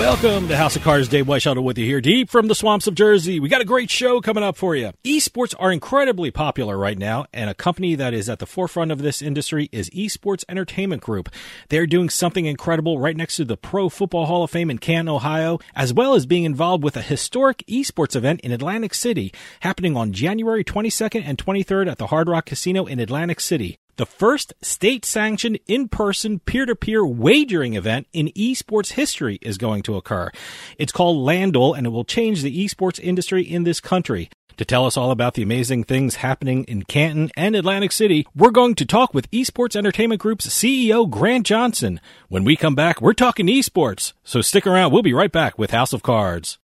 Welcome to House of Cards. Dave Weishaupt with you here, deep from the swamps of Jersey. We got a great show coming up for you. Esports are incredibly popular right now, and a company that is at the forefront of this industry is Esports Entertainment Group. They're doing something incredible right next to the Pro Football Hall of Fame in Canton, Ohio, as well as being involved with a historic esports event in Atlantic City happening on January 22nd and 23rd at the Hard Rock Casino in Atlantic City the first state sanctioned in person peer to peer wagering event in esports history is going to occur. It's called LANDuel and it will change the esports industry in this country. To tell us all about the amazing things happening in Canton and Atlantic City, we're going to talk with Esports Entertainment Group's CEO Grant Johnson. When we come back, we're talking esports. So stick around. We'll be right back with House of Cards.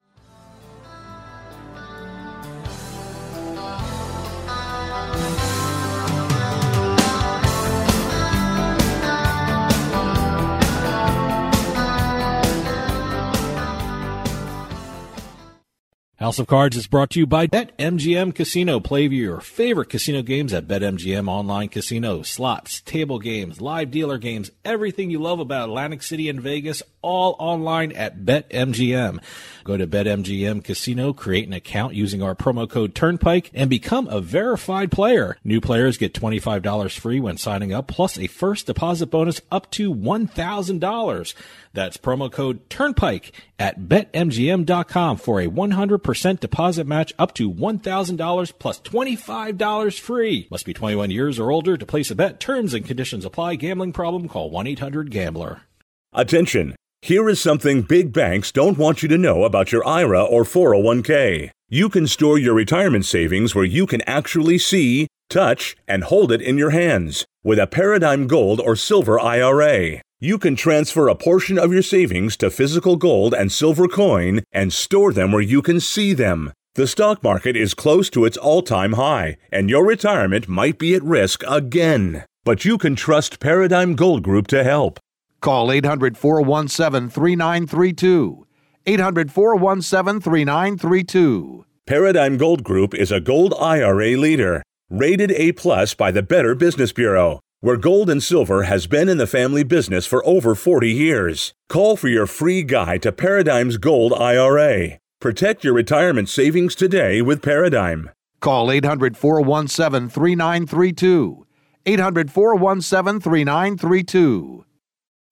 House of Cards is brought to you by BetMGM Casino. Play your favorite casino games at BetMGM Online Casino. Slots, table games, live dealer games, everything you love about Atlantic City and Vegas, all online at BetMGM. Go to BetMGM Casino, create an account using our promo code Turnpike, and become a verified player. New players get $25 free when signing up, plus a first deposit bonus up to $1,000. That's promo code Turnpike at betmgm.com for a 100% deposit match up to $1,000 plus $25 free. Must be 21 years or older to place a bet. Terms and conditions apply. Gambling problem? Call 1-800-GAMBLER. Attention. Here is something big banks don't want you to know about your IRA or 401k. You can store your retirement savings where you can actually see, touch, and hold it in your hands with a Paradigm Gold or Silver IRA. You can transfer a portion of your savings to physical gold and silver coin and store them where you can see them. The stock market is close to its all time high, and your retirement might be at risk again. But you can trust Paradigm Gold Group to help. Call 800 417 3932. 800 417 3932. Paradigm Gold Group is a gold IRA leader, rated A plus by the Better Business Bureau where gold and silver has been in the family business for over 40 years. Call for your free guide to Paradigm's Gold IRA. Protect your retirement savings today with Paradigm. Call 800 417 3932. 800 417 3932.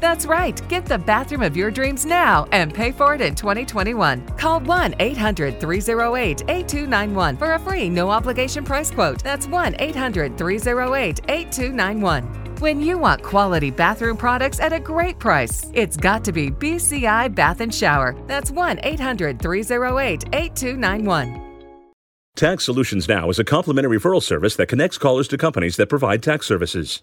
That's right. Get the bathroom of your dreams now and pay for it in 2021. Call 1 800 308 8291 for a free no obligation price quote. That's 1 800 308 8291. When you want quality bathroom products at a great price, it's got to be BCI Bath and Shower. That's 1 800 308 8291. Tax Solutions Now is a complimentary referral service that connects callers to companies that provide tax services.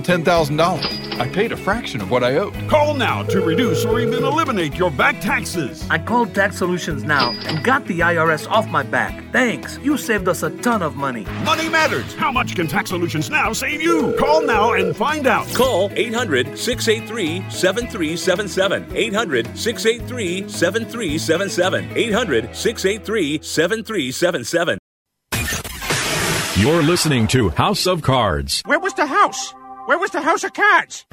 $10,000. I paid a fraction of what I owed. Call now to reduce or even eliminate your back taxes. I called Tax Solutions Now and got the IRS off my back. Thanks. You saved us a ton of money. Money matters. How much can Tax Solutions Now save you? Call now and find out. Call 800 683 7377. 800 683 7377. 800 683 7377. You're listening to House of Cards. Where was the house? Where was the house of cards?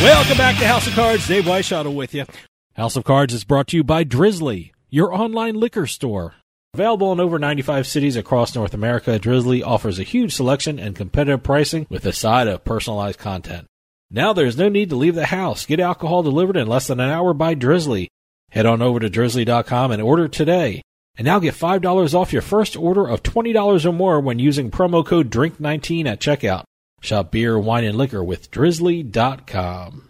Welcome back to House of Cards. Dave Weishottle with you. House of Cards is brought to you by Drizly, your online liquor store. Available in over 95 cities across North America, Drizly offers a huge selection and competitive pricing with a side of personalized content. Now there's no need to leave the house. Get alcohol delivered in less than an hour by Drizly. Head on over to drizly.com and order today. And now get $5 off your first order of $20 or more when using promo code DRINK19 at checkout. Shop beer, wine, and liquor with drizly.com.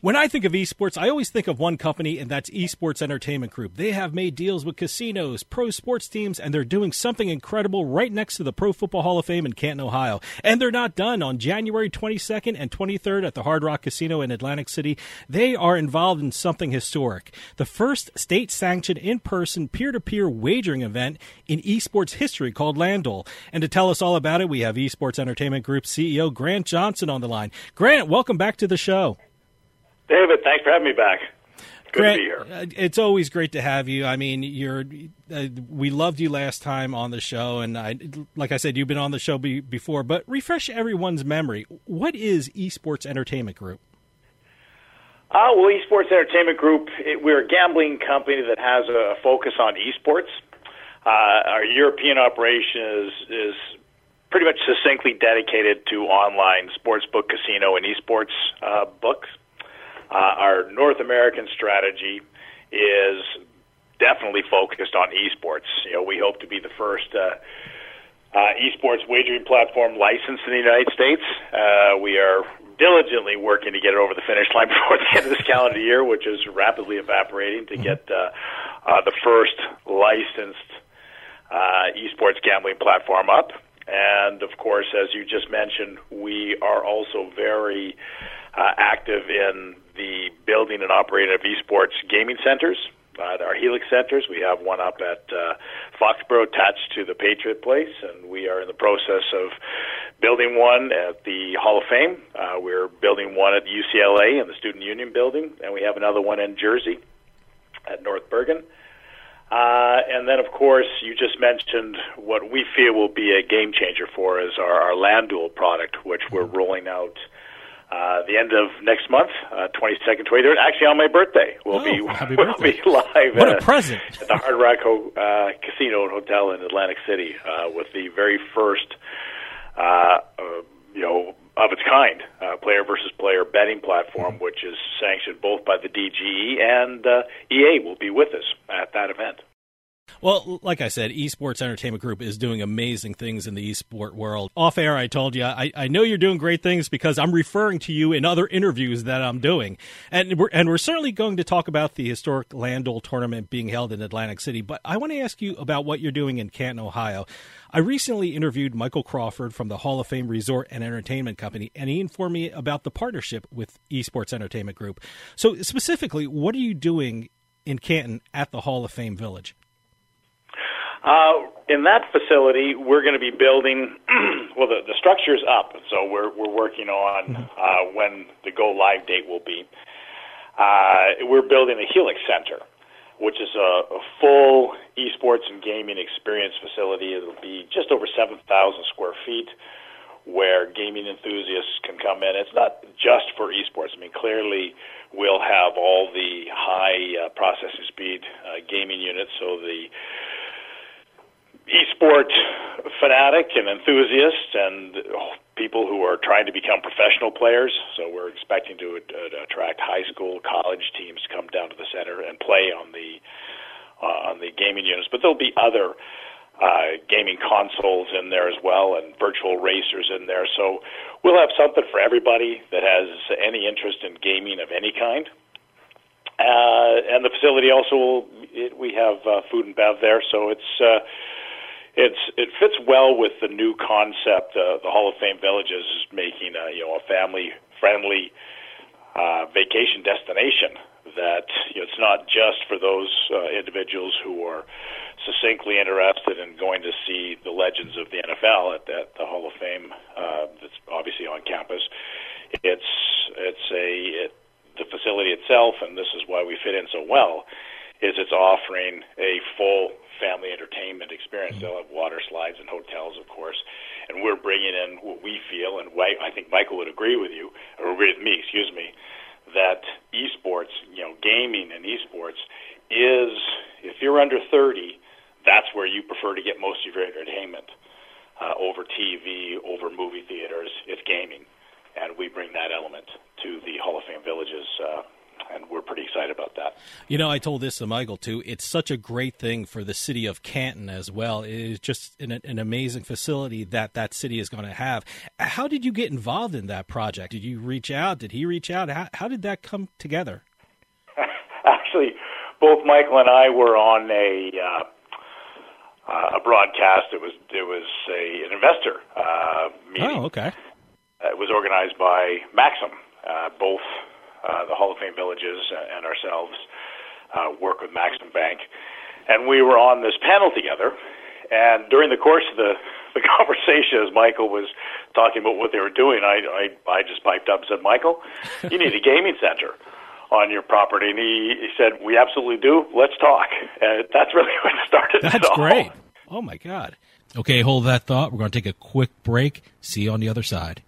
When I think of esports, I always think of one company, and that's Esports Entertainment Group. They have made deals with casinos, pro sports teams, and they're doing something incredible right next to the Pro Football Hall of Fame in Canton, Ohio. And they're not done. On January 22nd and 23rd at the Hard Rock Casino in Atlantic City, they are involved in something historic. The first state sanctioned in person peer to peer wagering event in esports history called LANDuel. And to tell us all about it, we have Esports Entertainment Group CEO Grant Johnson on the line. Grant, welcome back to the show. David, thanks for having me back. Good Grant, to be here. uh, It's always great to have you. I mean, you're uh, we loved you last time on the show, and I, like I said, you've been on the show be, before. But refresh everyone's memory. What is Esports Entertainment Group? Uh, well, Esports Entertainment Group, it, we're a gambling company that has a focus on esports. Uh, our European operation is, is pretty much succinctly dedicated to online sportsbook, casino, and esports uh, books. Uh, our North American strategy is definitely focused on esports. You know, we hope to be the first uh, uh, esports wagering platform licensed in the United States. Uh, we are diligently working to get it over the finish line before the end of this calendar year, which is rapidly evaporating, to get uh, uh, the first licensed uh, esports gambling platform up. And of course, as you just mentioned, we are also very uh, active in the building and operating of esports gaming centers. Uh, our Helix centers, we have one up at uh, Foxborough attached to the Patriot Place, and we are in the process of building one at the Hall of Fame. Uh, we're building one at UCLA in the Student Union building, and we have another one in Jersey at North Bergen. Uh, and then, of course, you just mentioned what we feel will be a game changer for us, our, our LANDuel product, which we're rolling out uh, the end of next month, uh, 22nd, 23rd. Actually, on my birthday, we'll Oh, be we'll be live What a at, present. at the Hard Rock Ho- uh, Casino and Hotel in Atlantic City uh, with the very first, uh, uh, you know, of its kind, uh, player versus player betting platform, Mm-hmm. which is sanctioned both by the DGE and uh, EA will be with us at that event. Well, like I said, Esports Entertainment Group is doing amazing things in the esport world. Off air, I told you, I, I know you're doing great things because I'm referring to you in other interviews that I'm doing. And we're, and we're certainly going to talk about the historic LANDuel tournament being held in Atlantic City. But I want to ask you about what you're doing in Canton, Ohio. I recently interviewed Michael Crawford from the Hall of Fame Resort and Entertainment Company, and he informed me about the partnership with Esports Entertainment Group. So, specifically, what are you doing in Canton at the Hall of Fame Village? Uh, in that facility, we're going to be building. well, the, the structure's up, so we're we're working on uh, when the go live date will be. Uh, we're building a Helix Center, which is a, a full esports and gaming experience facility. It'll be just over seven thousand square feet. where gaming enthusiasts can come in. It's not just for esports. I mean, clearly we'll have all the high uh, processing speed uh, gaming units, so the esport fanatic and enthusiast and people who are trying to become professional players. So we're expecting to uh, attract high school, college teams to come down to the center and play on the uh, on the gaming units. But there'll be other uh, gaming consoles in there as well, and virtual racers in there. So we'll have something for everybody that has any interest in gaming of any kind. Uh, and the facility also will, it, we have uh, food and bev there, so it's uh, it's it fits well with the new concept. Uh, the Hall of Fame Villages is making a, you know a family friendly uh, vacation destination that you know, it's not just for those uh, individuals who are succinctly interested in going to see the legends of the NFL at, at the Hall of Fame uh, that's obviously on campus. It's it's a it, the facility itself, and this is why we fit in so well, is it's offering a full family entertainment experience. They'll have water slides and hotels, of course, and we're bringing in what we feel, and I think Michael would agree with you, or agree with me, excuse me, that esports, you know, gaming and esports is, if you're under 30, that's where you prefer to get most of your entertainment uh, over TV, over movie theaters. It's gaming, and we bring that element to the Hall of Fame villages. Uh, and we're pretty excited about that. You know, I told this to Michael too. It's such a great thing for the city of Canton as well. It is just an, an amazing facility that that city is going to have. How did you get involved in that project? Did you reach out? Did he reach out? How, how did that come together? Actually, both Michael and I were on a. Uh, uh, a broadcast. It was it was a an investor uh, meeting. Oh, okay. It was organized by Maxim. Uh, both uh, the Hall of Fame Villages and ourselves uh, work with Maxim Bank, and we were on this panel together. And during the course of the the conversation, as Michael was talking about what they were doing, I I, I just piped up and said, Michael, you need a gaming center on your property? And he, he said, We absolutely do. Let's talk. And that's really what started That's it all. great. Oh, my God. Okay, hold that thought. We're going to take a quick break. See you on the other side.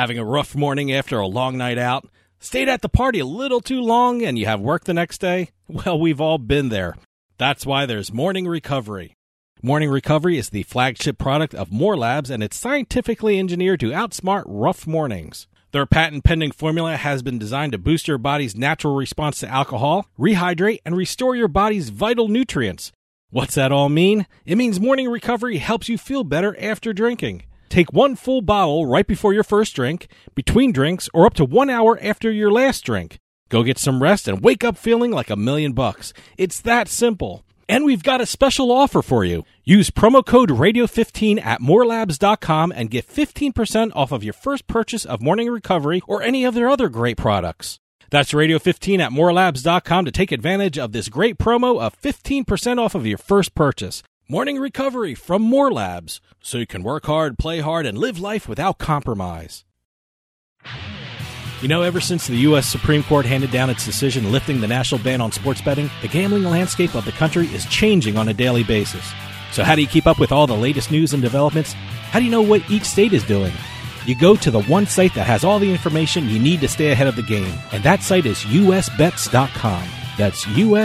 Having a rough morning after a long night out? Stayed at the party a little too long and you have work the next day? Well, we've all been there. That's why there's Morning Recovery. Morning Recovery is the flagship product of More Labs and it's scientifically engineered to outsmart rough mornings. Their patent pending formula has been designed to boost your body's natural response to alcohol, rehydrate, and restore your body's vital nutrients. What's that all mean? It means Morning Recovery helps you feel better after drinking. Take one full bottle right before your first drink, between drinks, or up to one hour after your last drink. Go get some rest and wake up feeling like a million bucks. It's that simple. And we've got a special offer for you. Use promo code radio15 at morelabs.com and get 15% off of your first purchase of Morning Recovery or any of their other great products. That's radio15 at morelabs.com to take advantage of this great promo of 15% off of your first purchase. Morning Recovery from More Labs, so you can work hard, play hard, and live life without compromise. You know, ever since the U.S. Supreme Court handed down its decision lifting the national ban on sports betting, the gambling landscape of the country is changing on a daily basis. So, how do you keep up with all the latest news and developments? How do you know what each state is doing? You go to the one site that has all the information you need to stay ahead of the game, and that site is usbets.com. That's usbets.com.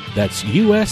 That's usbets.com.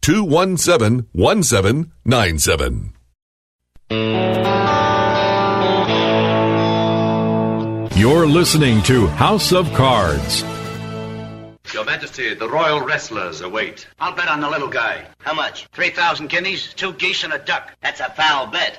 217 1797. You're listening to House of Cards. Your Majesty, the royal wrestlers await. I'll bet on the little guy. How much? 3,000 guineas, two geese, and a duck. That's a foul bet.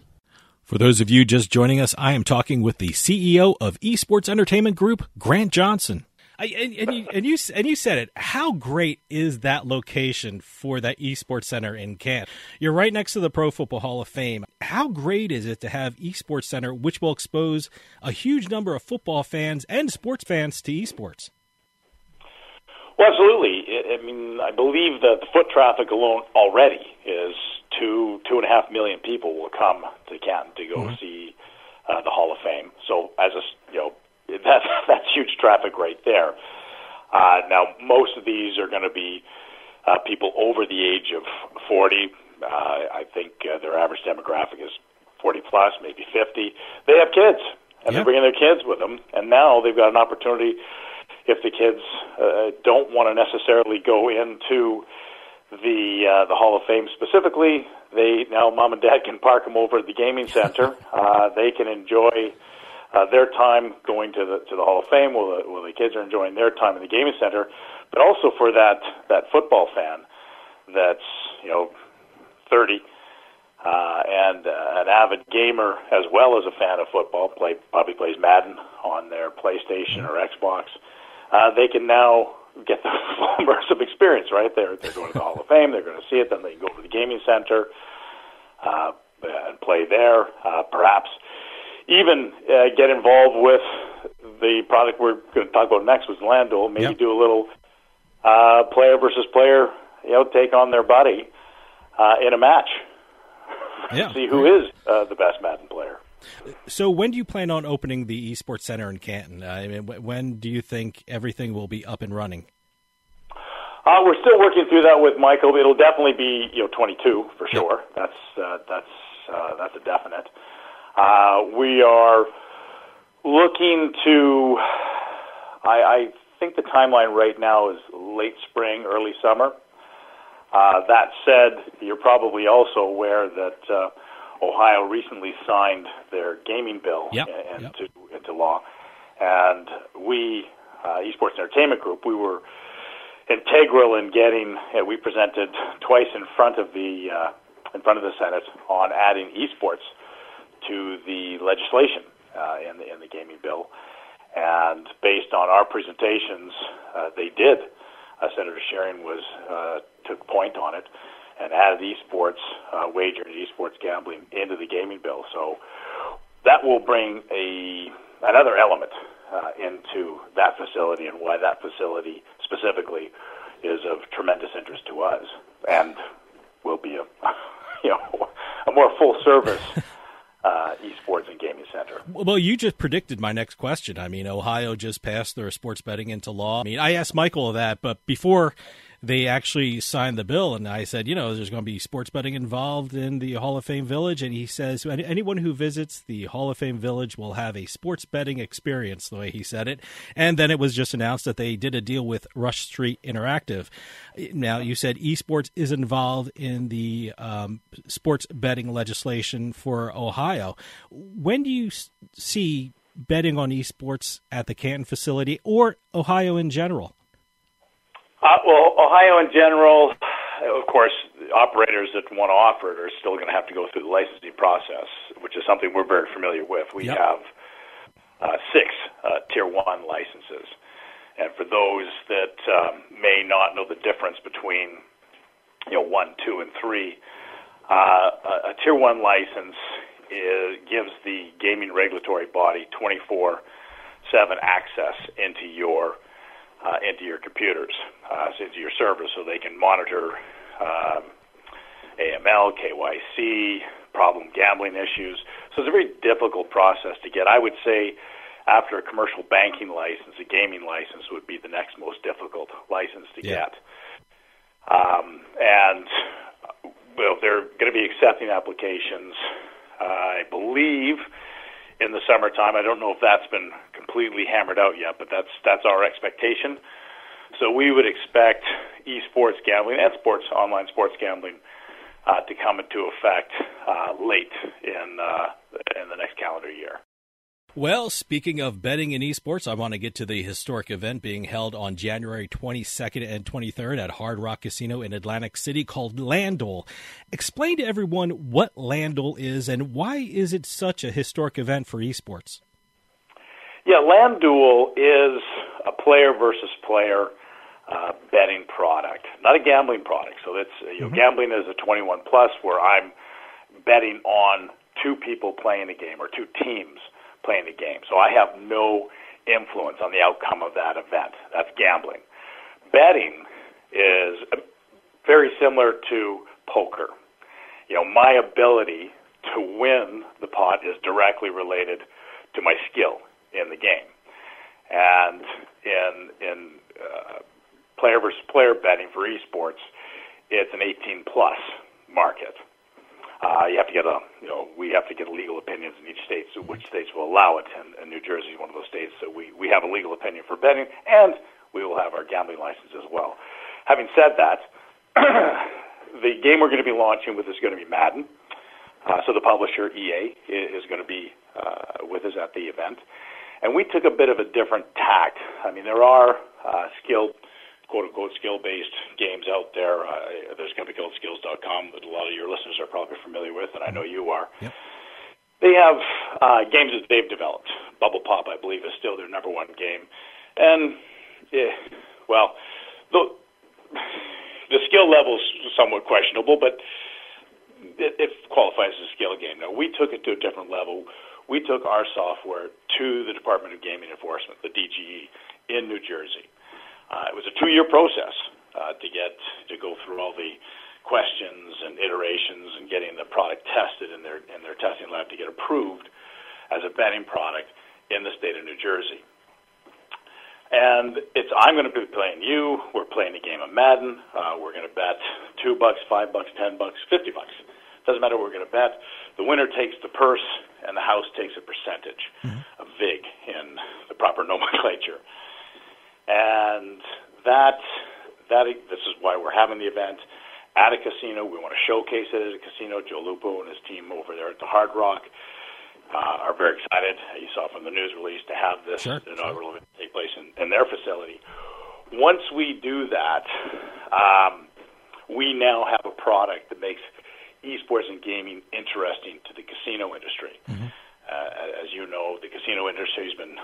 For those of you just joining us, I am talking with the CEO of Esports Entertainment Group, Grant Johnson. I, and, and, you, and you and you said it. How great is that location for that esports center in Canton? You're right next to the Pro Football Hall of Fame. How great is it to have esports center, which will expose a huge number of football fans and sports fans to esports? Well, absolutely. I mean, I believe that the foot traffic alone already is two two and a half million people will come to Canton to go mm-hmm. see uh, the Hall of Fame. So as a you know that's that's huge traffic right there. Uh, now most of these are going to be uh, people over the age of 40. Uh, I think uh, their average demographic is 40 plus, maybe 50. They have kids, and they're bringing their kids with them. And now they've got an opportunity. If the kids uh, don't want to necessarily go into the uh, the Hall of Fame specifically. They now mom and dad can park them over at the gaming center. uh, they can enjoy uh, their time going to the to the Hall of Fame while the, while the kids are enjoying their time in the gaming center. But also for that that football fan that's you know 30 uh, and uh, an avid gamer as well as a fan of football. Play probably plays Madden on their PlayStation or Xbox. Uh, they can now get the full immersive experience, right? They're they're going to the Hall of Fame. They're going to see it. Then they go to the gaming center uh, and play there. Uh, perhaps even uh, get involved with the product we're going to talk about next, was LANDuel. Maybe yep. do a little uh, player versus player, you know, take on their buddy uh, in a match. Yeah, see who is uh, the best Madden player. So, when do you plan on opening the esports center in Canton? I mean, when do you think everything will be up and running? Uh, we're still working through that with Michael. It'll definitely be you know 22 for sure. That's uh, that's uh, that's a definite. Uh, we are looking to. I, I think the timeline right now is late spring, early summer. Uh, that said, you're probably also aware that. Ohio recently signed their gaming bill yep. into yep. into law, and we, uh, Esports Entertainment Group, we were integral in getting. Uh, we presented twice in front of the uh, in front of the Senate on adding esports to the legislation uh, in the in the gaming bill, and based on our presentations, uh, they did. Uh, Senator Schuring was uh, took point on it and added esports uh, wagering, esports gambling into the gaming bill. So that will bring a another element uh, into that facility, and why that facility specifically is of tremendous interest to us, and will be a you know a more full service uh, esports and gaming center. Well, you just predicted my next question. I mean, Ohio just passed their sports betting into law. I mean, I asked Michael that, but before they actually signed the bill, and I said, you know, there's going to be sports betting involved in the Hall of Fame Village, and he says anyone who visits the Hall of Fame Village will have a sports betting experience, the way he said it. And then it was just announced that they did a deal with Rush Street Interactive. Now, you said esports is involved in the um, sports betting legislation for Ohio. When do you see betting on esports at the Canton facility or Ohio in general? Uh, well, Ohio in general, of course, operators that want to offer it are still going to have to go through the licensing process, which is something we're very familiar with. We yep. have uh, six uh, Tier 1 licenses. And for those that um, may not know the difference between you know, 1, 2, and 3, uh, a Tier 1 license is, gives the gaming regulatory body 24 7 access into your uh, into your computers, uh, into your servers, so they can monitor um, AML, KYC, problem gambling issues. So it's a very difficult process to get. I would say after a commercial banking license, a gaming license would be the next most difficult license to yeah. get. Um, and well, they're going to be accepting applications, uh, I believe, in the summertime. I don't know if that's been completely hammered out yet, but that's that's our expectation. So we would expect esports gambling and sports online sports gambling uh, to come into effect uh, late in uh, in the next calendar year. Well, speaking of betting in esports, I want to get to the historic event being held on January 22nd and 23rd at Hard Rock Casino in Atlantic City called LANDuel. Explain to everyone what LANDuel is and why is it such a historic event for esports? Yeah, LANDuel is a player versus player uh, betting product, not a gambling product. So it's you know, mm-hmm. gambling is a 21 plus where I'm betting on two people playing a game or two teams playing the game. So I have no influence on the outcome of that event. That's gambling. Betting is very similar to poker. You know, my ability to win the pot is directly related to my skill in the game. And in in uh, player versus player betting for esports, it's an 18 plus market. Uh, you have to get a, you know, we have to get legal opinions in each state, so which states will allow it. And, and New Jersey is one of those states that we, we have a legal opinion for betting, and we will have our gambling license as well. Having said that, the game we're going to be launching with is going to be Madden. Uh, so the publisher EA is going to be uh, with us at the event, and we took a bit of a different tact. I mean, there are uh, skilled quote unquote skill based games out there. Uh, there's a company called skills.com that a lot of your listeners are probably familiar with, and I know you are. Yep. They have uh, games that they've developed. Bubble Pop, I believe, is still their number one game. And, yeah, well, the, the skill level is somewhat questionable, but it, it qualifies as a skill game. Now, we took it to a different level. We took our software to the Department of Gaming Enforcement, the DGE, in New Jersey it was a two-year process uh, to get to go through all the questions and iterations and getting the product tested in their in their testing lab to get approved as a betting product in the state of New Jersey. And it's I'm going to be playing you. We're playing a game of Madden. Uh, we're going to bet two bucks, five bucks, ten bucks, fifty bucks. Doesn't matter what we're going to bet. The winner takes the purse, and the house takes a percentage, mm-hmm. a vig in the proper nomenclature and that that this is why we're having the event at a casino. We want to showcase it at a casino. Joe Lupo and his team over there at the Hard Rock uh, are very excited. You saw from the news release to have this sure, inaugural event take place in, in their facility. Once we do that, um, we now have a product that makes esports and gaming interesting to the casino industry. Mm-hmm. Uh, as you know, the casino industry has been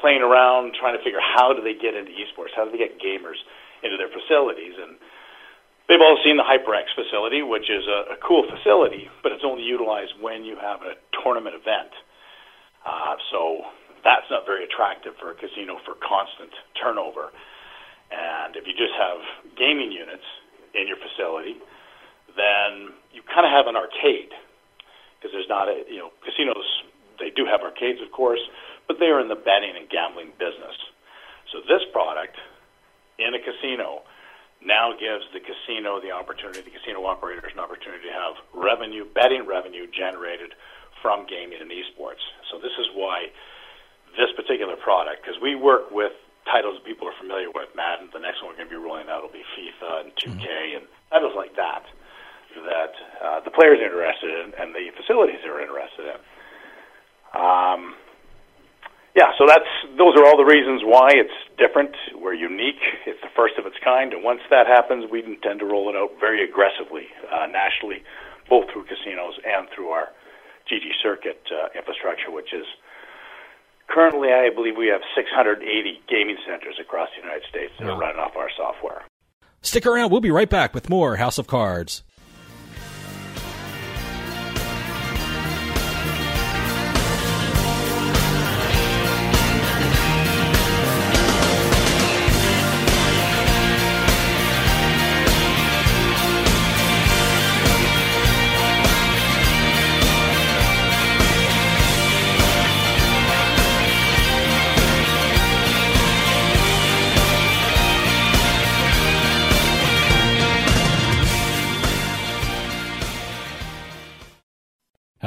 playing around trying to figure how do they get into esports, how do they get gamers into their facilities, and they've all seen the HyperX facility, which is a, a cool facility, but it's only utilized when you have a tournament event. Uh, so that's not very attractive for a casino for constant turnover. And if you just have gaming units in your facility, then you kind of have an arcade because there's not a you know casinos they do have arcades of course, but they are in the betting and gambling business. So this product in a casino now gives the casino the opportunity, the casino operators an opportunity to have revenue, betting revenue generated from gaming and esports. So this is why this particular product, because we work with titles that people are familiar with, Madden. The next one we're going to be rolling out will be FIFA and 2K mm-hmm. and titles like that that uh, the players are interested in and the facilities are interested in. Um, yeah, so that's those are all the reasons why it's different. We're unique. It's the first of its kind, and once that happens, we intend to roll it out very aggressively uh, nationally, both through casinos and through our GG Circuit uh, infrastructure, which is currently, I believe, we have 680 gaming centers across the United States that wow. are running off our software. Stick around. We'll be right back with more House of Cards.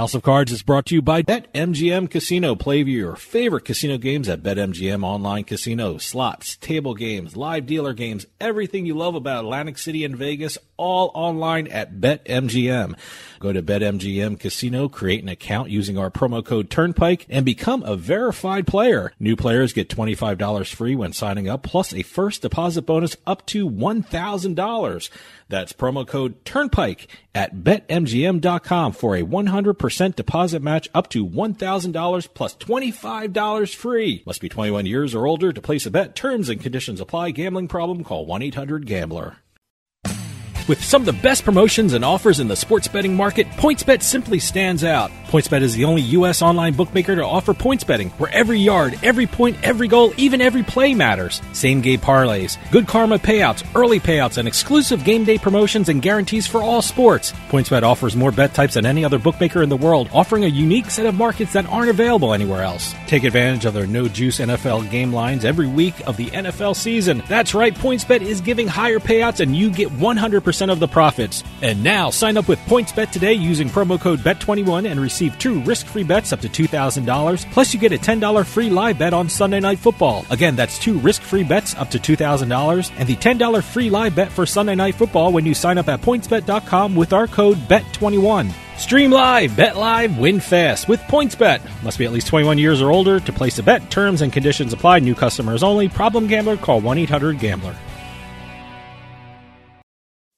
House of Cards is brought to you by BetMGM Casino. Play your favorite casino games at BetMGM Online Casino. Slots, table games, live dealer games, everything you love about Atlantic City and Vegas, all online at BetMGM. Go to BetMGM Casino, create an account using our promo code Turnpike, and become a verified player. New players get $25 free when signing up, plus a first deposit bonus up to $1,000. That's promo code Turnpike at betmgm.com for a 100% deposit match up to $1,000 plus $25 free. Must be 21 years or older to place a bet. Terms and conditions apply. Gambling problem? Call 1-800-GAMBLER. With some of the best promotions and offers in the sports betting market, PointsBet simply stands out. PointsBet is the only U.S. online bookmaker to offer points betting, where every yard, every point, every goal, even every play matters. Same game parlays, good karma payouts, early payouts, and exclusive game day promotions and guarantees for all sports. PointsBet offers more bet types than any other bookmaker in the world, offering a unique set of markets that aren't available anywhere else. Take advantage of their no juice NFL game lines every week of the NFL season. That's right, PointsBet is giving higher payouts, and you get 100% of the profits. And now, sign up with PointsBet today using promo code BET21 and receive two risk-free bets up to $2,000. Plus, you get a $10 free live bet on Sunday Night Football. Again, that's two risk-free bets up to $2,000 and the $10 free live bet for Sunday Night Football when you sign up at PointsBet.com with our code BET21. Stream live, bet live, win fast with PointsBet. Must be at least 21 years or older to place a bet. Terms and conditions apply. New customers only. Problem gambler? Call 1-800-GAMBLER.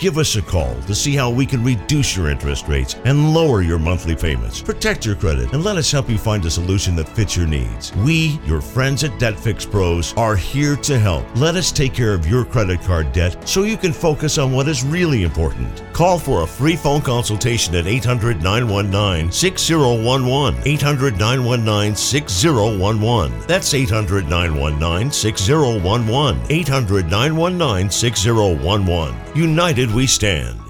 Give us a call to see how we can reduce your interest rates and lower your monthly payments. Protect your credit and let us help you find a solution that fits your needs. We, your friends at Debt Fix Pros, are here to help. Let us take care of your credit card debt so you can focus on what is really important. Call for a free phone consultation at 800 919 6011. 800 919 6011. That's 800 919 6011. 800 919 6011. United we stand.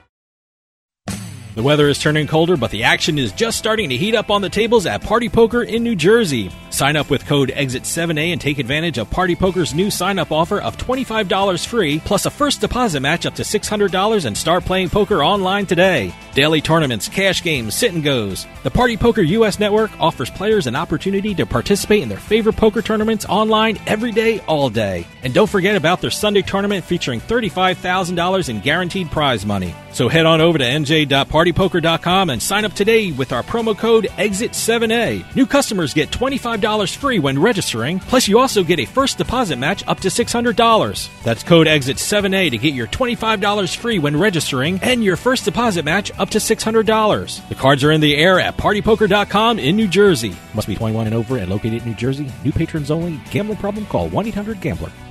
The weather is turning colder, but the action is just starting to heat up on the tables at Party Poker in New Jersey. Sign up with code EXIT7A and take advantage of Party Poker's new sign up offer of $25 free, plus a first deposit match up to $600 and start playing poker online today. Daily tournaments, cash games, sit and goes. The Party Poker US network offers players an opportunity to participate in their favorite poker tournaments online every day, all day. And don't forget about their Sunday tournament featuring $35,000 in guaranteed prize money. So head on over to nj.partypoker.com and sign up today with our promo code EXIT7A. New customers get $25 free when registering, plus you also get a first deposit match up to $600. That's code EXIT7A to get your $25 free when registering and your first deposit match up to $600. The cards are in the air at partypoker.com in New Jersey. Must be 21 and over and located in New Jersey. New patrons only. Gambling problem? Call 1-800-GAMBLER.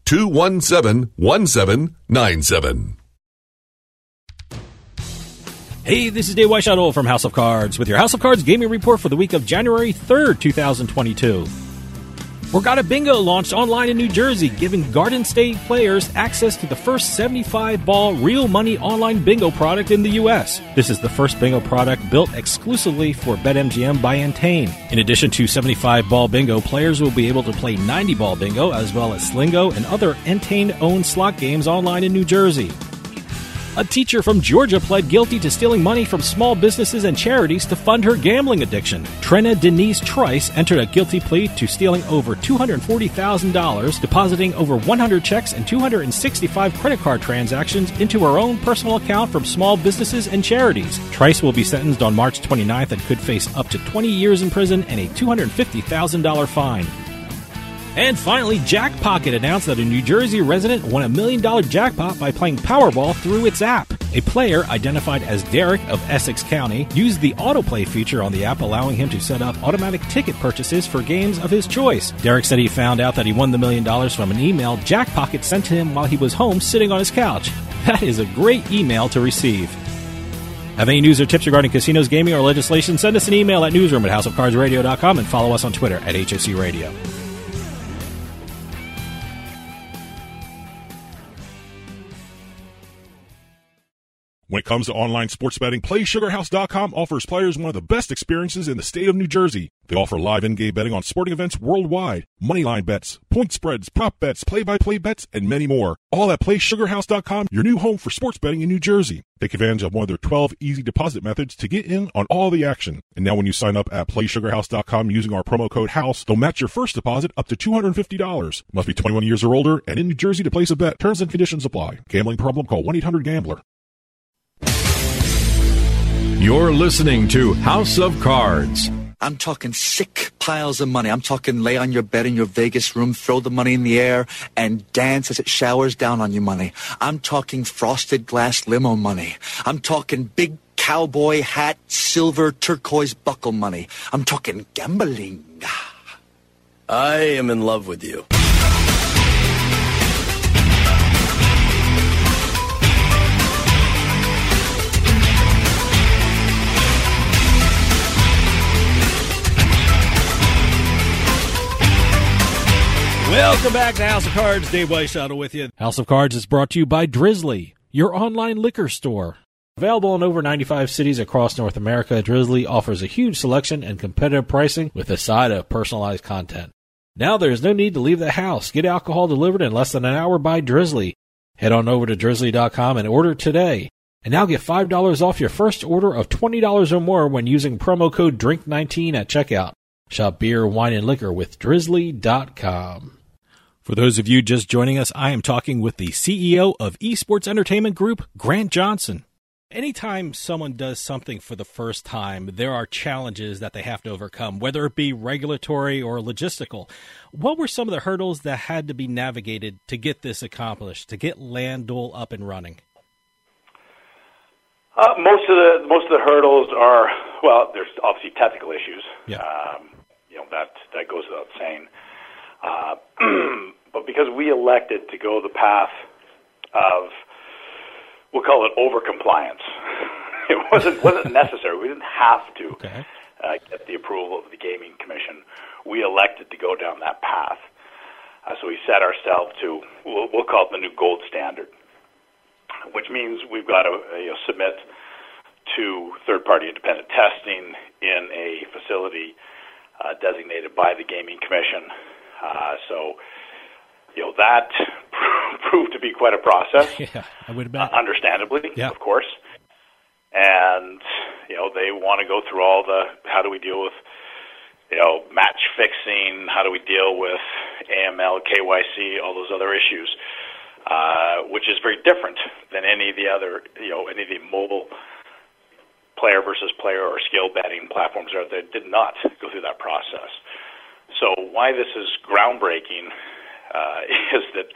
217 1797. Hey, this is Dave Weishaupt from House of Cards with your House of Cards gaming report for the week of January 3rd, 2022. Borgata Bingo launched online in New Jersey, giving Garden State players access to the first 75 ball real money online bingo product in the U.S. This is the first bingo product built exclusively for BetMGM by Entain. In addition to 75 ball bingo, players will be able to play 90 ball bingo as well as Slingo and other Entain owned slot games online in New Jersey. A teacher from Georgia pled guilty to stealing money from small businesses and charities to fund her gambling addiction. Trina Denise Trice entered a guilty plea to stealing over $240,000, depositing over 100 checks and 265 credit card transactions into her own personal account from small businesses and charities. Trice will be sentenced on March 29th and could face up to 20 years in prison and a $250,000 fine. And finally, Jackpocket announced that a New Jersey resident won a million dollar jackpot by playing Powerball through its app. A player identified as Derek of Essex County used the autoplay feature on the app, allowing him to set up automatic ticket purchases for games of his choice. Derek said he found out that he won the million dollars from an email Jackpocket sent to him while he was home sitting on his couch. That is a great email to receive. Have any news or tips regarding casinos, gaming, or legislation? Send us an email at newsroom at houseofcardsradio.com and follow us on Twitter at HOC Radio. When it comes to online sports betting, PlaySugarHouse.com offers players one of the best experiences in the state of New Jersey. They offer live in-game betting on sporting events worldwide, moneyline bets, point spreads, prop bets, play-by-play bets, and many more. All at PlaySugarHouse.com, your new home for sports betting in New Jersey. Take advantage of one of their 12 easy deposit methods to get in on all the action. And now when you sign up at PlaySugarHouse.com using our promo code HOUSE, they'll match your first deposit up to $250. Must be 21 years or older and in New Jersey to place a bet. Terms and conditions apply. Gambling problem? Call 1-800-GAMBLER. You're listening to House of Cards. I'm talking sick piles of money. I'm talking lay on your bed in your Vegas room, throw the money in the air, and dance as it showers down on you money. I'm talking frosted glass limo money. I'm talking big cowboy hat, silver turquoise buckle money. I'm talking gambling. I am in love with you. Welcome back to House of Cards. Dave Weishuttle with you. House of Cards is brought to you by Drizly, your online liquor store. Available in over 95 cities across North America, Drizly offers a huge selection and competitive pricing with a side of personalized content. Now there is no need to leave the house. Get alcohol delivered in less than an hour by Drizly. Head on over to drizly.com and order today. And now get $5 off your first order of $20 or more when using promo code DRINK19 at checkout. Shop beer, wine, and liquor with drizly.com. For those of you just joining us, I am talking with the CEO of Esports Entertainment Group, Grant Johnson. Anytime someone does something for the first time, there are challenges that they have to overcome, whether it be regulatory or logistical. What were some of the hurdles that had to be navigated to get this accomplished, to get LANDuel up and running? Uh, most of the most of the hurdles are well. There's obviously technical issues. Yeah. Um, you know that that goes without saying. Uh, but because we elected to go the path of, we'll call it over compliance, it wasn't wasn't necessary. We didn't have to okay. uh, get the approval of the gaming commission. We elected to go down that path. Uh, so we set ourselves to we'll, we'll call it the new gold standard, which means we've got to uh, you know, submit to third-party independent testing in a facility uh, designated by the gaming commission. Uh, so, you know, that proved to be quite a process. yeah, I would uh, understandably, yeah. of course. And, you know, they want to go through all the how do we deal with, you know, match fixing, how do we deal with AML, KYC, all those other issues, uh, which is very different than any of the other, you know, any of the mobile player versus player or skill betting platforms out there did not go through that process. So why this is groundbreaking uh, is that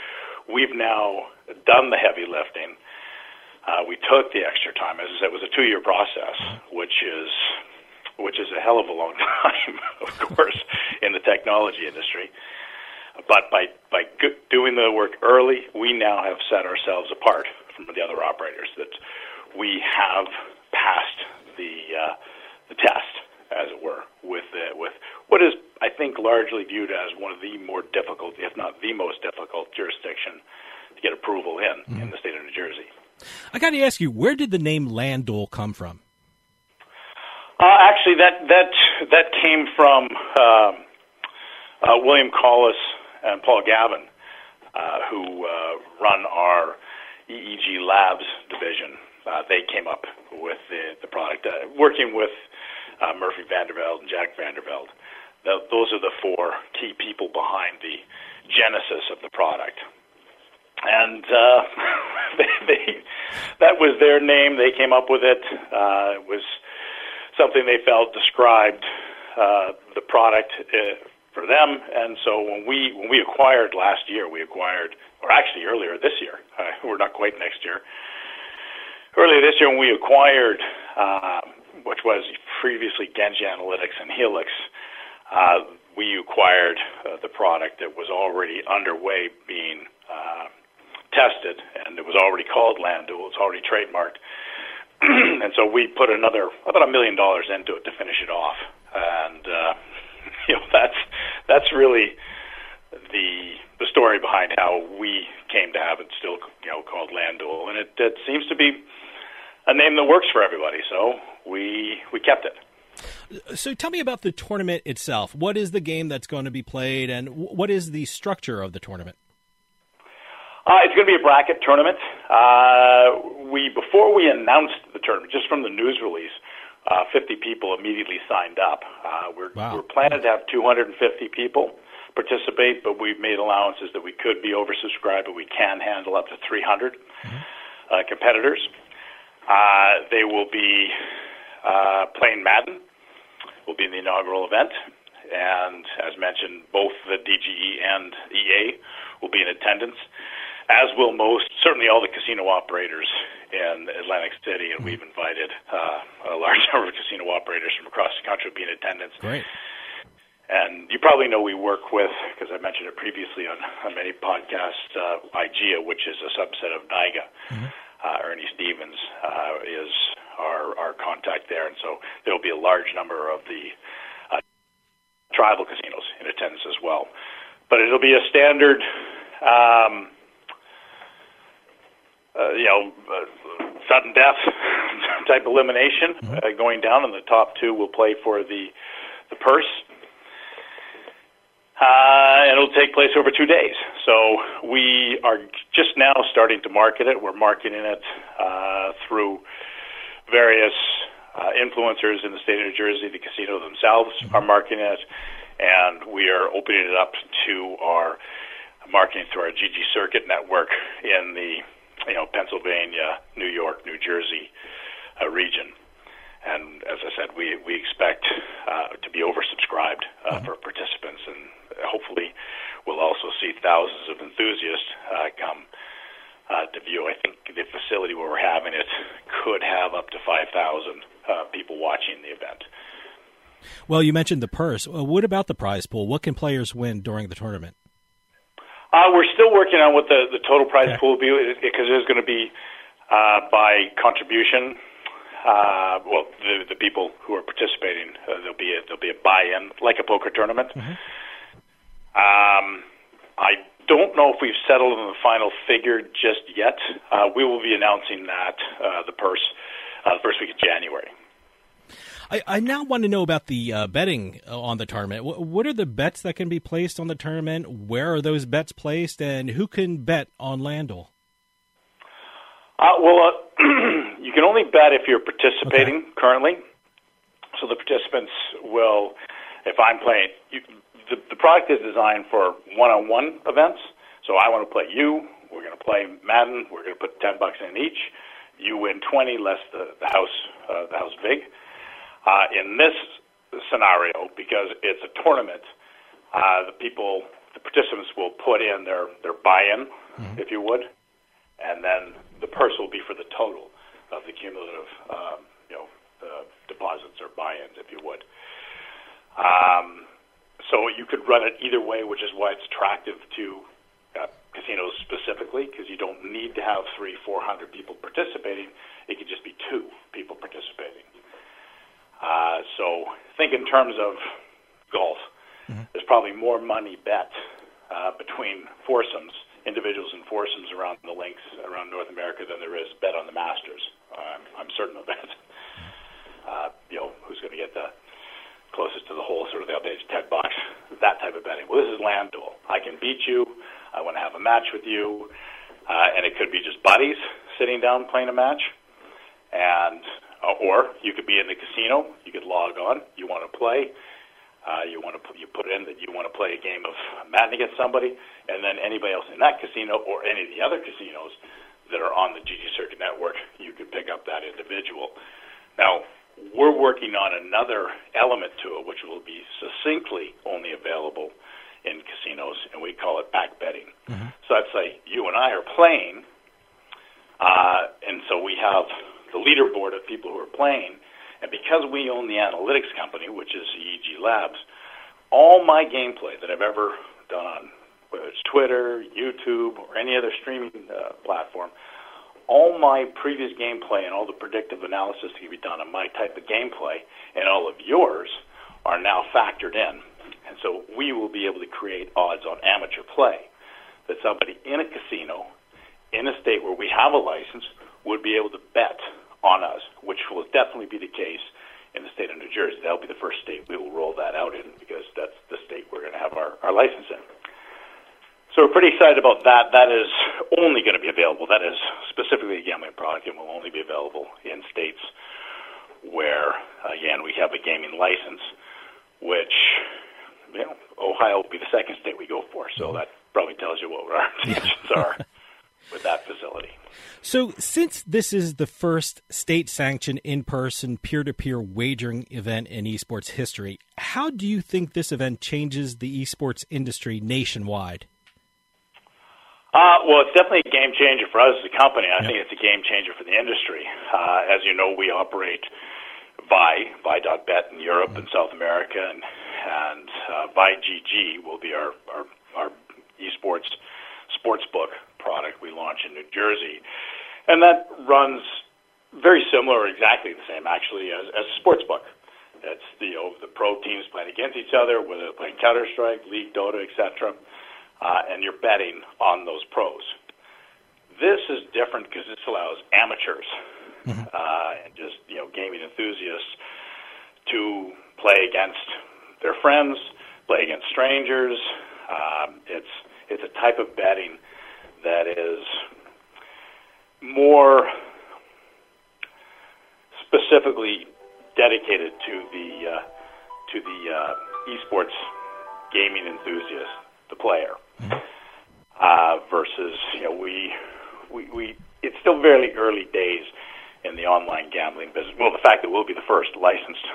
we've now done the heavy lifting. Uh, we took the extra time. As I said, it was a two-year process, which is which is a hell of a long time, of course, in the technology industry. But by by doing the work early, we now have set ourselves apart from the other operators. That we have passed the uh, the test, as it were, with uh, with what is I think largely viewed as one of the more difficult, if not the most difficult, jurisdiction to get approval in mm-hmm. in the state of New Jersey. I got to ask you, where did the name LANDuel come from? Uh, actually, that that that came from uh, uh, William Collis and Paul Gavin, uh, who uh, run our EEG Labs division. Uh, they came up with the, the product, working with Murphy Vanderveld and Jack Vanderveld. Those are the four key people behind the genesis of the product and uh, they, they, that was their name. They came up with it. Uh, it was something they felt described uh, the product uh, for them. And so when we when we acquired last year, we acquired, or actually earlier this year, we're not quite next year. Earlier this year, when we acquired, uh, which was previously Genji Analytics and Helix, uh, we acquired uh, the product that was already underway being uh, tested, and it was already called LANDuel. It's already trademarked, and so we put another about a million dollars into it to finish it off. And uh, you know that's that's really the the story behind how we came to have it still you know called LANDuel, and it, it seems to be a name that works for everybody. So we we kept it. So tell me about the tournament itself. What is the game that's going to be played, and what is the structure of the tournament? Uh, it's going to be a bracket tournament. Uh, we before we announced the tournament, just from the news release, uh, 50 people immediately signed up. Uh, we're, wow. we're planning to have 250 people participate, but we've made allowances that we could be oversubscribed, but we can handle up to 300 mm-hmm. uh, competitors. Uh, they will be uh, playing Madden. Will be in the inaugural event, and as mentioned, both the DGE and EA will be in attendance as will most, certainly all the casino operators in Atlantic City, and we've invited uh, a large number of casino operators from across the country to be in attendance. Great. And you probably know we work with, because I mentioned it previously on, on many podcasts, uh, IGEA, which is a subset of NIGA. Mm-hmm. Uh, Ernie Stevens uh, is our, our contact there, and so there will be a large number of the uh, tribal casinos in attendance as well. But it'll be a standard um, uh, you know, uh, sudden death type elimination mm-hmm. uh, going down, and the top two will play for the the purse. Uh, and it'll take place over two days. So we are just now starting to market it. We're marketing it uh, through various uh, influencers in the state of New Jersey. The casino themselves mm-hmm. are marketing it, and we are opening it up to our marketing through our GG Circuit network in the you know, Pennsylvania, New York, New Jersey uh, region. And as I said, we we expect uh, to be oversubscribed uh, mm-hmm. for participants, and hopefully, we'll also see thousands of enthusiasts uh, come uh, to view. I think the facility where we're having it could have up to five thousand uh, people watching the event. Well, you mentioned the purse. what about the prize pool? What can players win during the tournament? Uh, we're still working on what the, the total prize okay. pool will be because it is going to be uh, by contribution. Uh, well, the, the people who are participating, uh, there'll be a, there'll be a buy-in like a poker tournament. Mm-hmm. Um, I don't know if we've settled on the final figure just yet. Uh, we will be announcing that uh, the purse uh, the first week of January. I, I now want to know about the uh, betting on the tournament. what are the bets that can be placed on the tournament? Where are those bets placed, and who can bet on LANDuel? Uh, well, uh, you can only bet if you're participating okay. currently. So the participants will, if I'm playing, you, the, the product is designed for one-on-one events. So I want to play you. We're going to play Madden. We're going to put ten bucks in each. You win twenty less the, the house uh, the house vig. Uh, in this scenario, because it's a tournament, uh, the people, the participants will put in their, their buy-in, mm-hmm. if you would, and then the purse will be for the total of the cumulative, um, you know, uh, deposits or buy-ins, if you would. Um, so you could run it either way, which is why it's attractive to uh, casinos specifically, because you don't need to have three, four hundred people participating. It could just be two people participating. Uh, so think in terms of golf. Mm-hmm. There's probably more money bet uh, between foursomes, individuals and foursomes around the links around North America than there is bet on the Masters. Uh, I'm, I'm certain of that. Uh, you know, who's going to get the closest to the hole, sort of the updates, 10 bucks, that type of betting. Well, this is LANDuel. I can beat you. I want to have a match with you. Uh, and it could be just buddies sitting down playing a match. And uh, or you could be in the casino. You could log on. You want to play. Uh, you want to put, you put in that you want to play a game of Madden against somebody, and then anybody else in that casino or any of the other casinos that are on the GG Circuit network, you could pick up that individual. Now, we're working on another element to it, which will be succinctly only available in casinos, and we call it back betting. Mm-hmm. So let's say you and I are playing, uh, and so we have the leaderboard of people who are playing. And because we own the analytics company, which is EEG Labs, all my gameplay that I've ever done on whether it's Twitter, YouTube, or any other streaming uh, platform, all my previous gameplay and all the predictive analysis that can be done on my type of gameplay and all of yours are now factored in. And so we will be able to create odds on amateur play that somebody in a casino in a state where we have a license would be able to bet on us, which will definitely be the case in the state of New Jersey. That'll be the first state we will roll that out in because that's the state we're going to have our, our license in. So we're pretty excited about that. That is only going to be available. That is specifically a gambling product and will only be available in states where, again, we have a gaming license, which, you know, Ohio will be the second state we go for. So that probably tells you what our intentions are with that facility. So, since this is the first state sanctioned in person peer to peer wagering event in esports history, how do you think this event changes the esports industry nationwide? Uh, well, it's definitely a game changer for us as a company. I yep. think it's a game changer for the industry. Uh, as you know, we operate Vi, Vie.bet in Europe mm-hmm. and South America, and, and uh, Vie.gg will be our, our, our esports sports book product we launch in New Jersey. And that runs very similar, exactly the same actually as, as a sports book. It's the you know, the pro teams playing against each other, whether they're playing Counter Strike, League, Dota, etc., uh, and you're betting on those pros. This is different because this allows amateurs mm-hmm. uh, and just you know gaming enthusiasts to play against their friends, play against strangers. Um, it's it's a type of betting that is more specifically dedicated to the uh, to the uh, esports gaming enthusiast, the player, mm-hmm. uh, versus you know we, we we it's still very early days in the online gambling business. Well, the fact that we'll be the first licensed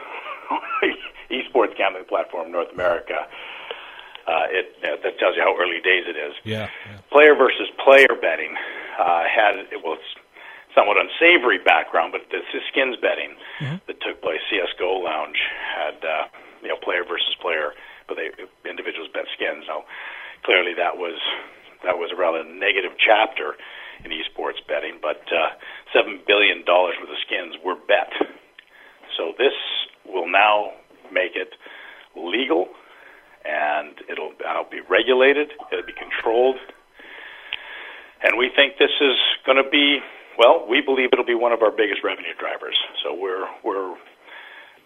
esports gambling platform in North America uh, it uh, that tells you how early days it is. Yeah. yeah. Player versus player betting uh, had it was somewhat unsavory background, but this is skins betting mm-hmm. that took place. CS:GO Lounge had uh, you know player versus player, but they individuals bet skins. Now, clearly that was that was a rather negative chapter in esports betting, but uh, seven billion dollars worth of skins were bet. So this will now make it legal and it'll, it'll be regulated, it'll be controlled, and we think this is going to be well. We believe it'll be one of our biggest revenue drivers. So we're we're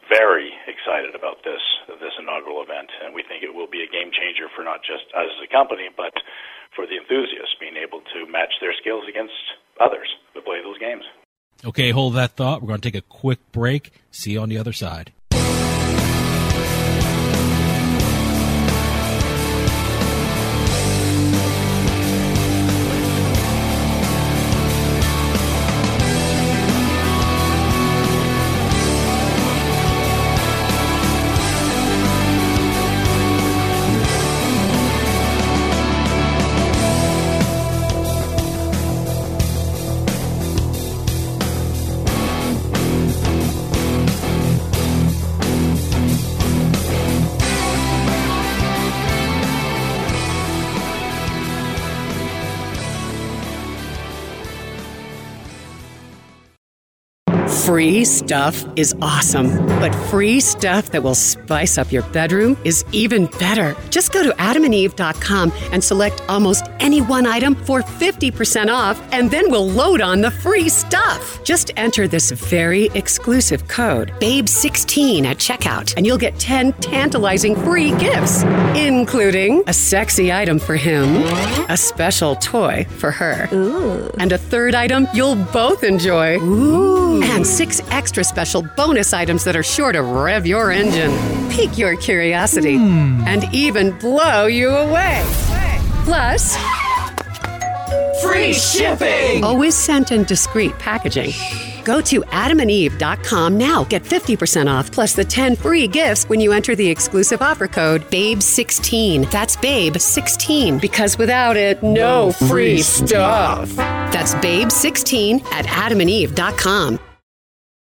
very excited about this this inaugural event, and we think it will be a game changer for not just us as a company, but for the enthusiasts being able to match their skills against others to play those games. Okay, hold that thought. We're going to take a quick break. See you on the other side. Free stuff is awesome, but free stuff that will spice up your bedroom is even better. Just go to adamandeve.com and select almost any one item for 50% off, and then we'll load on the free stuff. Just enter this very exclusive code, BABE16 at checkout, and you'll get 10 tantalizing free gifts, including a sexy item for him, a special toy for her, Ooh. and a third item you'll both enjoy. Ooh. And six extra special bonus items that are sure to rev your engine, pique your curiosity, mm. and even blow you away. Plus, free shipping! Always sent in discreet packaging. Go to adamandeve.com now. Get 50% off plus the 10 free gifts when you enter the exclusive offer code BABE16. That's BABE16 because without it, no, free stuff. That's BABE16 at adamandeve.com.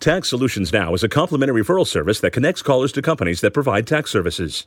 Tax Solutions Now is a complimentary referral service that connects callers to companies that provide tax services.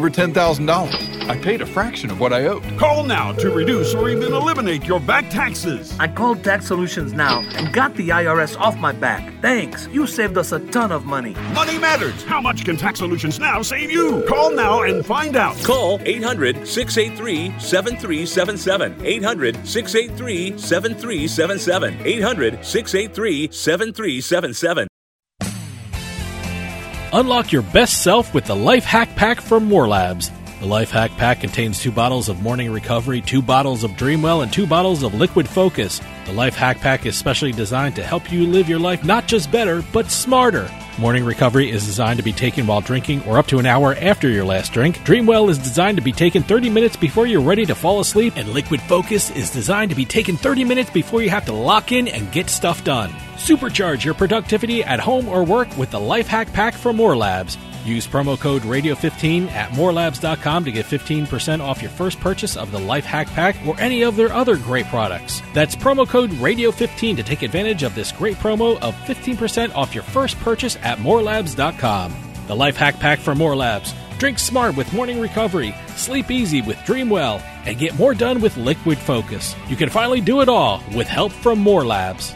$10,000. I paid a fraction of what I owed. Call now to reduce or even eliminate your back taxes. I called Tax Solutions now and got the IRS off my back. Thanks. You saved us a ton of money. Money matters. How much can Tax Solutions Now save you? Call now and find out. Call 800 683 7377. 800 683 7377. 800 683 7377. Unlock your best self with the Life Hack Pack from More Labs. The Life Hack Pack contains two bottles of Morning Recovery, two bottles of Dreamwell, and two bottles of Liquid Focus. The Life Hack Pack is specially designed to help you live your life not just better, but smarter. Morning Recovery is designed to be taken while drinking or up to an hour after your last drink. Dreamwell is designed to be taken 30 minutes before you're ready to fall asleep, and Liquid Focus is designed to be taken 30 minutes before you have to lock in and get stuff done. Supercharge your productivity at home or work with the Life Hack Pack from More Labs. Use promo code Radio15 at morelabs.com to get 15% off your first purchase of the Life Hack Pack or any of their other great products. That's promo code Radio15 to take advantage of this great promo of 15% off your first purchase at morelabs.com. The Life Hack Pack for More Labs. Drink smart with morning recovery, sleep easy with Dreamwell, and get more done with Liquid Focus. You can finally do it all with help from More Labs.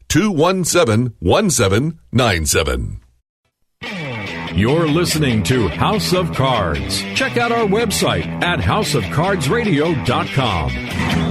217 1797. You're listening to House of Cards. Check out our website at houseofcardsradio.com.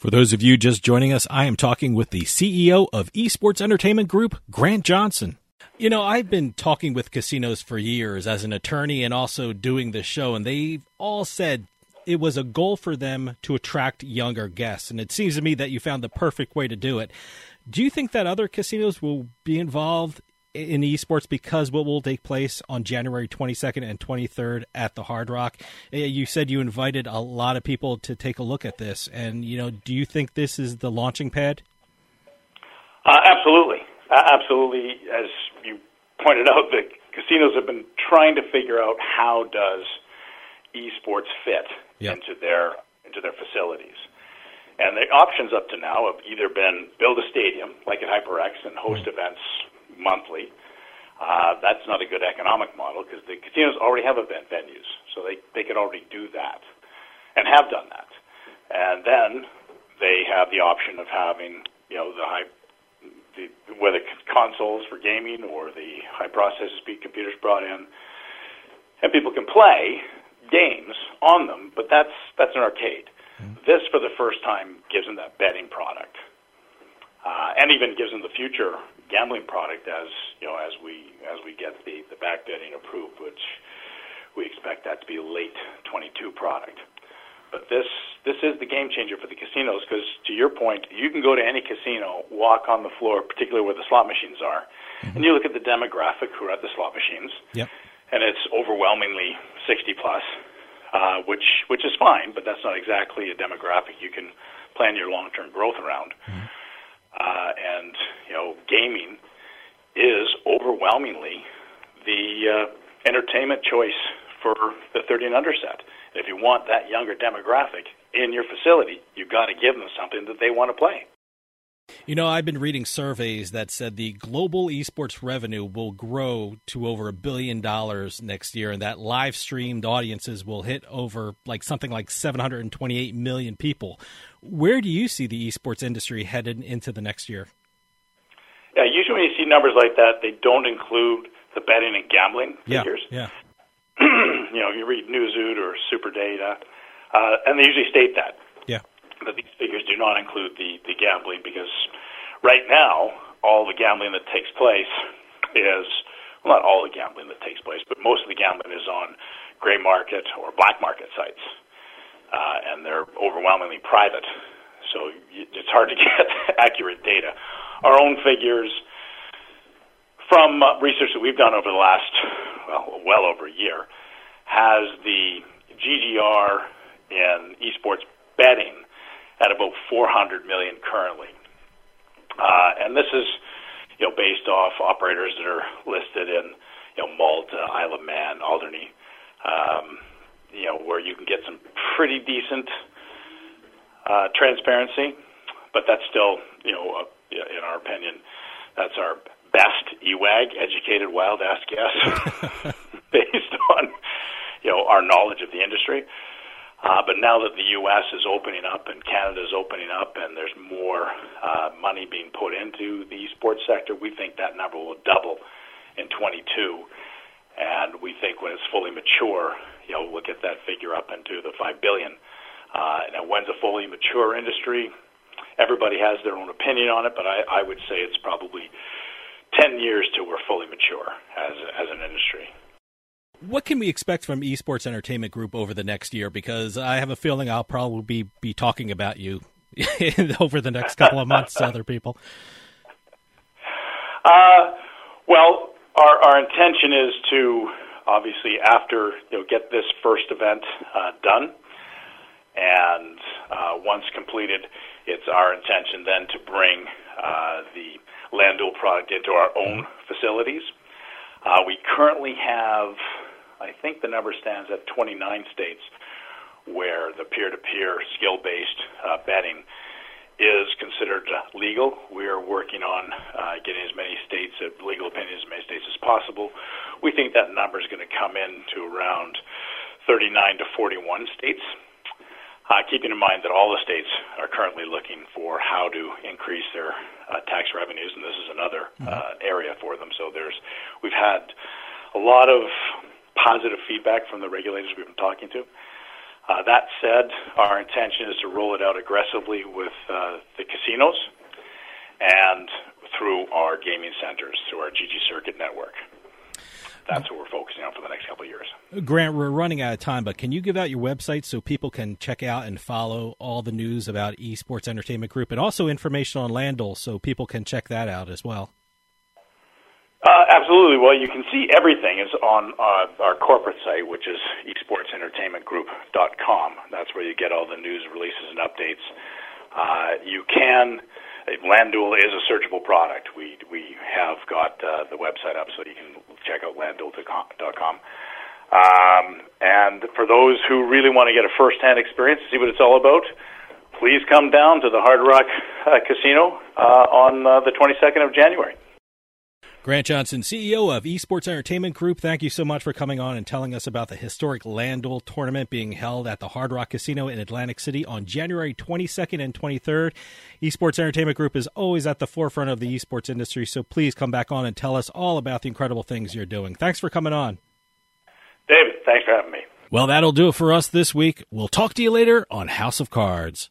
For those of you just joining us, I am talking with the CEO of Esports Entertainment Group, Grant Johnson. You know, I've been talking with casinos for years as an attorney and also doing this show, and they've all said it was a goal for them to attract younger guests. And it seems to me that you found the perfect way to do it. Do you think that other casinos will be involved in esports because what will take place on January 22nd and 23rd at the Hard Rock? You said you invited a lot of people to take a look at this. And, you know, do you think this is the launching pad? Uh, absolutely. Uh, absolutely. As you pointed out, the casinos have been trying to figure out how does esports fit yep. into their into their facilities. And the options up to now have either been build a stadium like at HyperX and host mm. events monthly. Uh, that's not a good economic model because the casinos already have event venues, so they they could already do that and have done that. And then they have the option of having you know the high the, whether consoles for gaming or the high processor speed computers brought in, and people can play games on them. But that's that's an arcade. Mm-hmm. This, for the first time, gives them that betting product, uh, and even gives them the future gambling product as you know as we as we get the the back betting approved, which we expect that to be a late 22 product. But this this is the game changer for the casinos because, to your point, you can go to any casino, walk on the floor, particularly where the slot machines are, mm-hmm. and you look at the demographic who are at the slot machines, yep. and it's overwhelmingly 60 plus, uh, which which is fine, but that's not exactly a demographic you can plan your long term growth around. Mm-hmm. Uh, and you know, gaming is overwhelmingly the uh, entertainment choice for the 30 and under set. If you want that younger demographic in your facility, you've got to give them something that they want to play. You know, I've been reading surveys that said the global esports revenue will grow to over a billion dollars next year, and that live streamed audiences will hit over like something like 728 million people. Where do you see the esports industry headed into the next year? Yeah, usually when you see numbers like that, they don't include the betting and gambling figures. Yeah. yeah. you know, you read Newzoo or SuperData, uh, and they usually state that. But these figures do not include the, the gambling because right now, all the gambling that takes place is, well, not all the gambling that takes place, but most of the gambling is on gray market or black market sites. Uh, and they're overwhelmingly private. So it's hard to get accurate data. Our own figures from uh, research that we've done over the last, well, well over a year, has the GGR in esports betting at about 400 million currently. Uh, and this is, you know, based off operators that are listed in, you know, Malta, Isle of Man, Alderney, um, you know, where you can get some pretty decent uh, transparency, but that's still, you know, uh, in our opinion, that's our best EWAG, educated wild ass guess, based on you know our knowledge of the industry. Uh, but now that the U.S. is opening up and Canada is opening up, and there's more uh, money being put into the sports sector, we think that number will double in 22. And we think when it's fully mature, you know, we'll get that figure up into the five billion. Uh, now, when's a fully mature industry? Everybody has their own opinion on it, but I, I would say it's probably 10 years till we're fully mature as, as an industry. What can we expect from Esports Entertainment Group over the next year? Because I have a feeling I'll probably be, be talking about you over the next couple of months to other people. Uh, well, our, our intention is to obviously after you know get this first event uh, done, and uh, once completed, it's our intention then to bring uh, the LANDuel product into our own facilities. Uh, we currently have, I think the number stands at 29 states where the peer-to-peer skill-based uh, betting is considered legal. We are working on uh, getting as many states, uh, legal opinions, as many states as possible. We think that number is going to come in to around 39 to 41 states uh, keeping in mind that all the states are currently looking for how to increase their uh, tax revenues, and this is another mm-hmm. uh, area for them. So there's, we've had a lot of positive feedback from the regulators we've been talking to. Uh, that said, our intention is to roll it out aggressively with uh, the casinos and through our gaming centers, through our GG Circuit network. That's what we're focusing on for the next couple of years. Grant, we're running out of time, but can you give out your website so people can check out and follow all the news about Esports Entertainment Group and also information on LANDuel so people can check that out as well? Uh, absolutely. Well, you can see everything is on uh, our corporate site, which is esportsentertainmentgroup.com. That's where you get all the news releases and updates. Uh, you can LANDuel is a searchable product. We we have got uh, the website up, so you can check out landuel.com. Um, and for those who really want to get a first-hand experience, see what it's all about, please come down to the Hard Rock uh, Casino uh, on uh, the 22nd of January. Grant Johnson, CEO of Esports Entertainment Group, thank you so much for coming on and telling us about the historic LANDuel tournament being held at the Hard Rock Casino in Atlantic City on January 22nd and 23rd. Esports Entertainment Group is always at the forefront of the esports industry, so please come back on and tell us all about the incredible things you're doing. Thanks for coming on. David, thanks for having me. Well, that'll do it for us this week. We'll talk to you later on House of Cards.